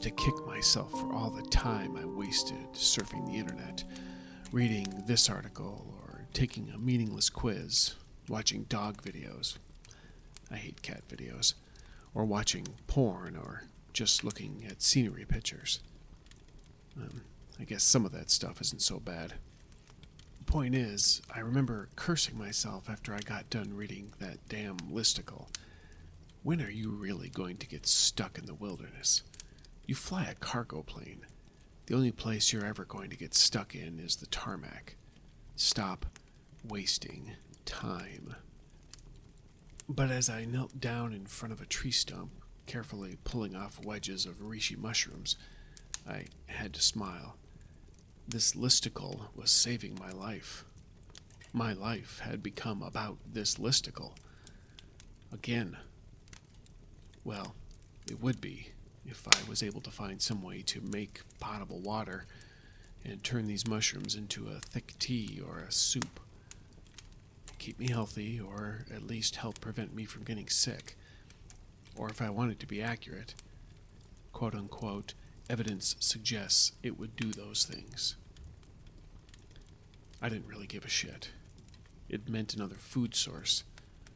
to kick myself for all the time I wasted surfing the internet, reading this article, or taking a meaningless quiz, watching dog videos. I hate cat videos, or watching porn, or just looking at scenery pictures. Um, I guess some of that stuff isn't so bad. The point is, I remember cursing myself after I got done reading that damn listicle. When are you really going to get stuck in the wilderness? You fly a cargo plane. The only place you're ever going to get stuck in is the tarmac. Stop wasting time. But as I knelt down in front of a tree stump, carefully pulling off wedges of reishi mushrooms, I had to smile. This listicle was saving my life. My life had become about this listicle. Again. Well, it would be if I was able to find some way to make potable water and turn these mushrooms into a thick tea or a soup. Keep me healthy, or at least help prevent me from getting sick. Or if I wanted to be accurate, quote unquote, evidence suggests it would do those things. I didn't really give a shit. It meant another food source.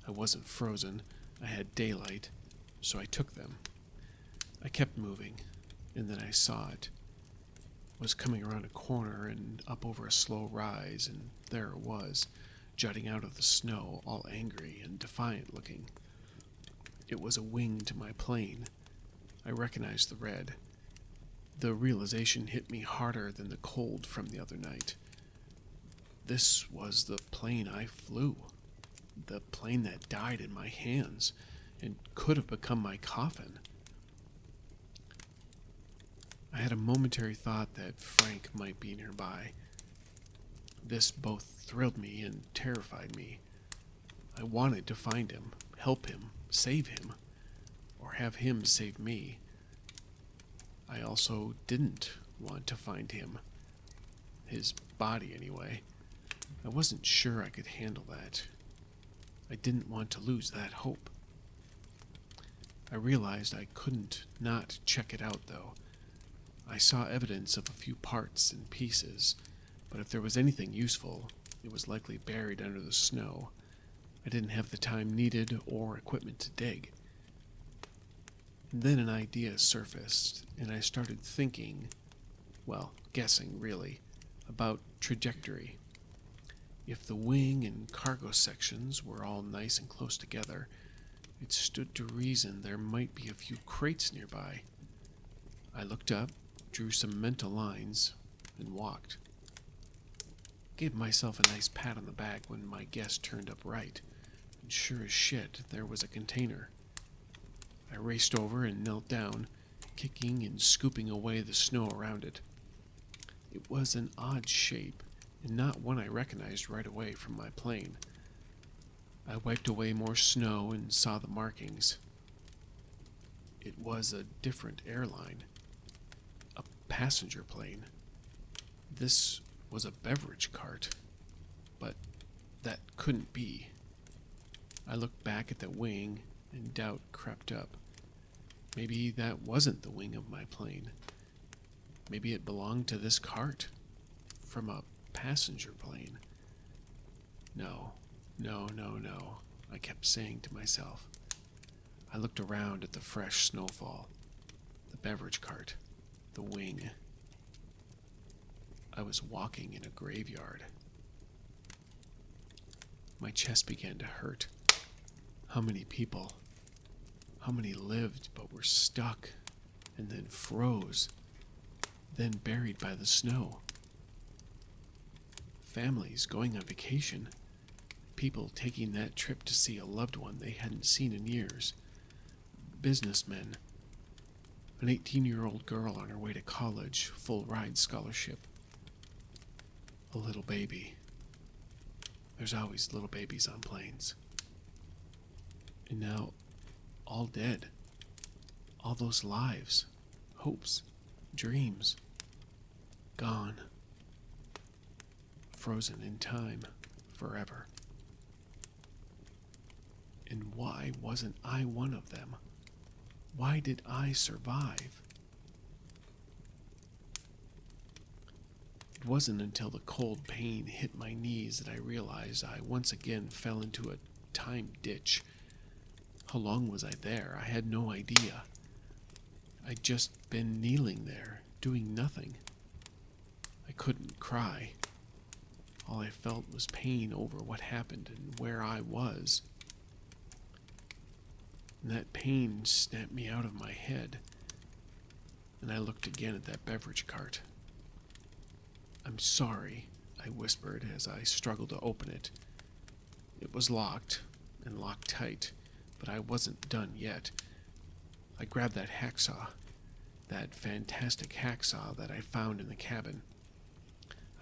I wasn't frozen, I had daylight, so I took them. I kept moving, and then I saw it. was coming around a corner and up over a slow rise, and there it was, jutting out of the snow, all angry and defiant looking. It was a wing to my plane. I recognized the red. The realization hit me harder than the cold from the other night. This was the plane I flew. The plane that died in my hands and could have become my coffin. I had a momentary thought that Frank might be nearby. This both thrilled me and terrified me. I wanted to find him, help him, save him, or have him save me. I also didn't want to find him. His body, anyway. I wasn't sure I could handle that. I didn't want to lose that hope. I realized I couldn't not check it out, though. I saw evidence of a few parts and pieces, but if there was anything useful, it was likely buried under the snow. I didn't have the time needed or equipment to dig. Then an idea surfaced, and I started thinking, well, guessing really, about trajectory. If the wing and cargo sections were all nice and close together, it stood to reason there might be a few crates nearby. I looked up, drew some mental lines, and walked. Gave myself a nice pat on the back when my guess turned up right, and sure as shit, there was a container. I raced over and knelt down, kicking and scooping away the snow around it. It was an odd shape, and not one I recognized right away from my plane. I wiped away more snow and saw the markings. It was a different airline passenger plane. This was a beverage cart, but that couldn't be. I looked back at the wing, and doubt crept up. Maybe that wasn't the wing of my plane. Maybe it belonged to this cart from a passenger plane. No, no, no, no, I kept saying to myself. I looked around at the fresh snowfall, the beverage cart, the wing. I was walking in a graveyard. My chest began to hurt. How many people? How many lived but were stuck and then froze, then buried by the snow? Families going on vacation. People taking that trip to see a loved one they hadn't seen in years. Businessmen an 18 year old girl on her way to college, full ride scholarship. A little baby. There's always little babies on planes. And now, all dead. All those lives, hopes, dreams, gone. Frozen in time, forever. And why wasn't I one of them? Why did I survive? It wasn't until the cold pain hit my knees that I realized I once again fell into a time ditch. How long was I there? I had no idea. I'd just been kneeling there, doing nothing. I couldn't cry. All I felt was pain over what happened and where I was. And that pain snapped me out of my head, and I looked again at that beverage cart. I'm sorry, I whispered as I struggled to open it. It was locked, and locked tight, but I wasn't done yet. I grabbed that hacksaw, that fantastic hacksaw that I found in the cabin.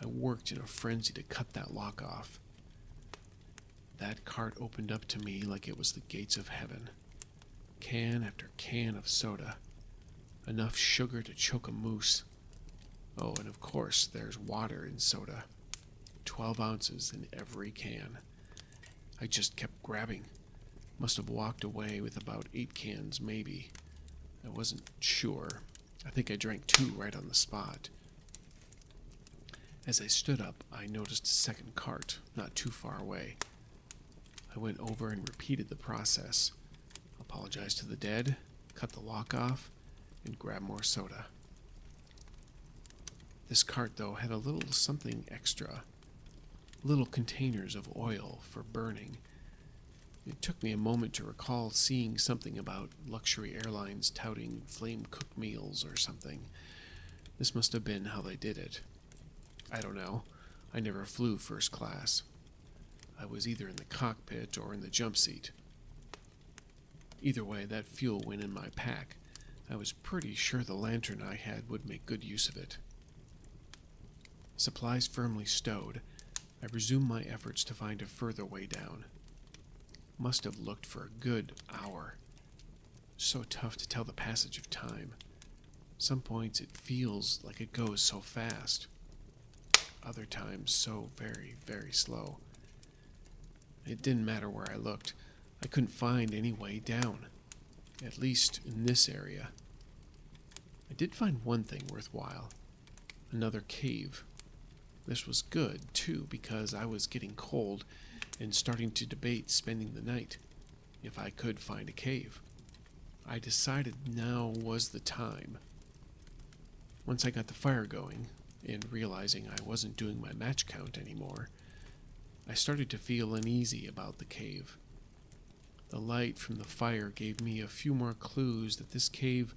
I worked in a frenzy to cut that lock off. That cart opened up to me like it was the gates of heaven. Can after can of soda. Enough sugar to choke a moose. Oh, and of course, there's water in soda. Twelve ounces in every can. I just kept grabbing. Must have walked away with about eight cans, maybe. I wasn't sure. I think I drank two right on the spot. As I stood up, I noticed a second cart not too far away. I went over and repeated the process. Apologized to the dead, cut the lock off, and grab more soda. This cart, though, had a little something extra little containers of oil for burning. It took me a moment to recall seeing something about luxury airlines touting flame cooked meals or something. This must have been how they did it. I don't know. I never flew first class. I was either in the cockpit or in the jump seat. Either way, that fuel went in my pack. I was pretty sure the lantern I had would make good use of it. Supplies firmly stowed, I resumed my efforts to find a further way down. Must have looked for a good hour. So tough to tell the passage of time. Some points it feels like it goes so fast. Other times so very, very slow. It didn't matter where I looked. I couldn't find any way down. At least in this area. I did find one thing worthwhile. Another cave this was good, too, because I was getting cold and starting to debate spending the night, if I could find a cave. I decided now was the time. Once I got the fire going, and realizing I wasn't doing my match count anymore, I started to feel uneasy about the cave. The light from the fire gave me a few more clues that this cave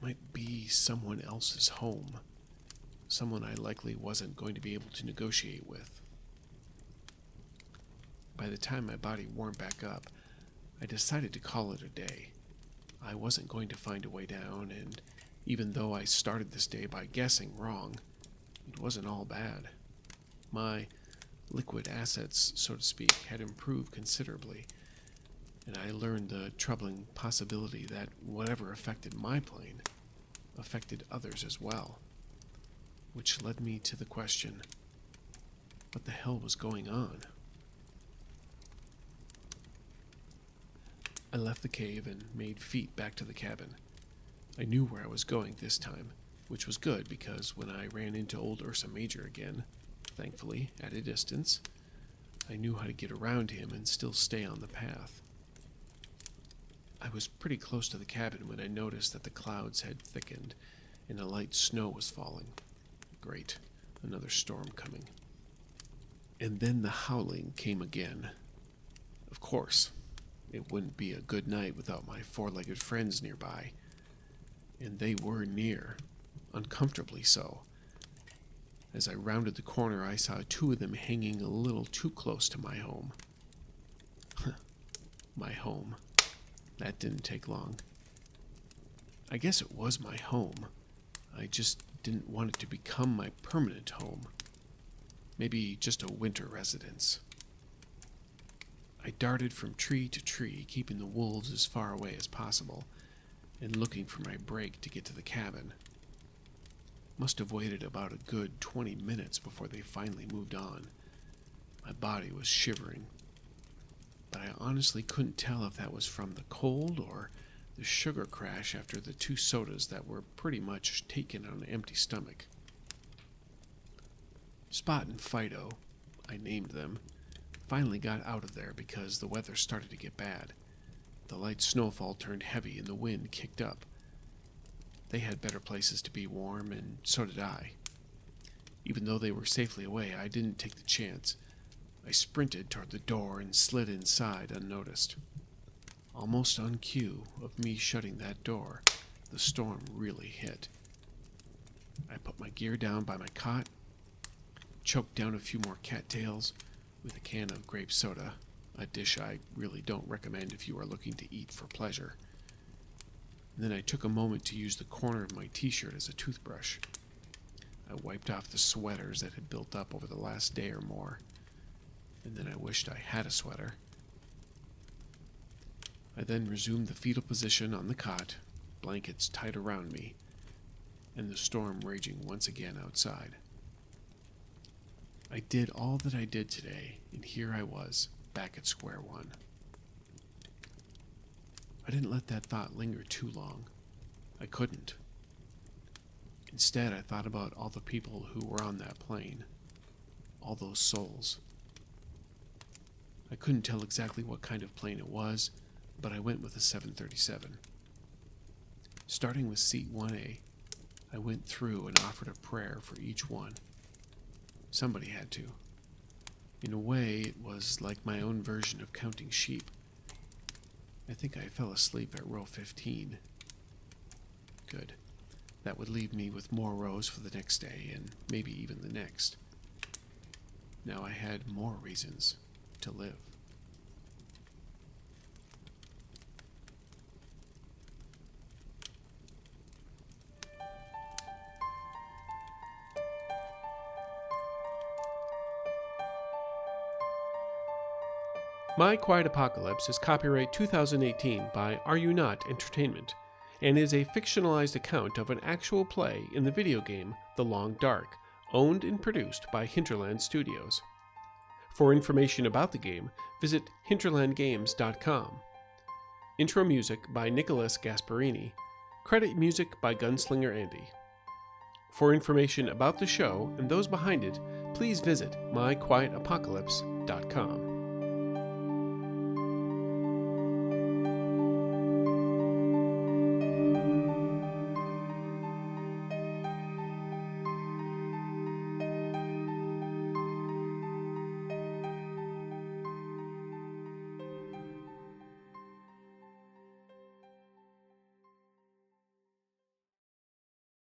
might be someone else's home someone I likely wasn't going to be able to negotiate with. By the time my body warmed back up, I decided to call it a day. I wasn't going to find a way down, and even though I started this day by guessing wrong, it wasn't all bad. My liquid assets, so to speak, had improved considerably, and I learned the troubling possibility that whatever affected my plane affected others as well which led me to the question what the hell was going on? I left the cave and made feet back to the cabin. I knew where I was going this time, which was good because when I ran into old Ursa Major again, thankfully at a distance, I knew how to get around him and still stay on the path. I was pretty close to the cabin when I noticed that the clouds had thickened and a light snow was falling. Great. Another storm coming. And then the howling came again. Of course, it wouldn't be a good night without my four legged friends nearby. And they were near, uncomfortably so. As I rounded the corner, I saw two of them hanging a little too close to my home. my home. That didn't take long. I guess it was my home. I just didn't want it to become my permanent home. Maybe just a winter residence. I darted from tree to tree, keeping the wolves as far away as possible, and looking for my break to get to the cabin. Must have waited about a good twenty minutes before they finally moved on. My body was shivering, but I honestly couldn't tell if that was from the cold or the sugar crash after the two sodas that were pretty much taken on an empty stomach. Spot and Fido, I named them, finally got out of there because the weather started to get bad. The light snowfall turned heavy and the wind kicked up. They had better places to be warm, and so did I. Even though they were safely away, I didn't take the chance. I sprinted toward the door and slid inside unnoticed. Almost on cue of me shutting that door, the storm really hit. I put my gear down by my cot, choked down a few more cattails with a can of grape soda, a dish I really don't recommend if you are looking to eat for pleasure. And then I took a moment to use the corner of my t shirt as a toothbrush. I wiped off the sweaters that had built up over the last day or more, and then I wished I had a sweater. I then resumed the fetal position on the cot, blankets tight around me, and the storm raging once again outside. I did all that I did today, and here I was, back at square one. I didn't let that thought linger too long. I couldn't. Instead, I thought about all the people who were on that plane, all those souls. I couldn't tell exactly what kind of plane it was, but I went with a 737. Starting with seat 1A, I went through and offered a prayer for each one. Somebody had to. In a way, it was like my own version of counting sheep. I think I fell asleep at row 15. Good. That would leave me with more rows for the next day, and maybe even the next. Now I had more reasons to live. My Quiet Apocalypse is copyright 2018 by Are You Not Entertainment and is a fictionalized account of an actual play in the video game The Long Dark, owned and produced by Hinterland Studios. For information about the game, visit hinterlandgames.com. Intro music by Nicholas Gasparini. Credit music by Gunslinger Andy. For information about the show and those behind it, please visit myquietapocalypse.com.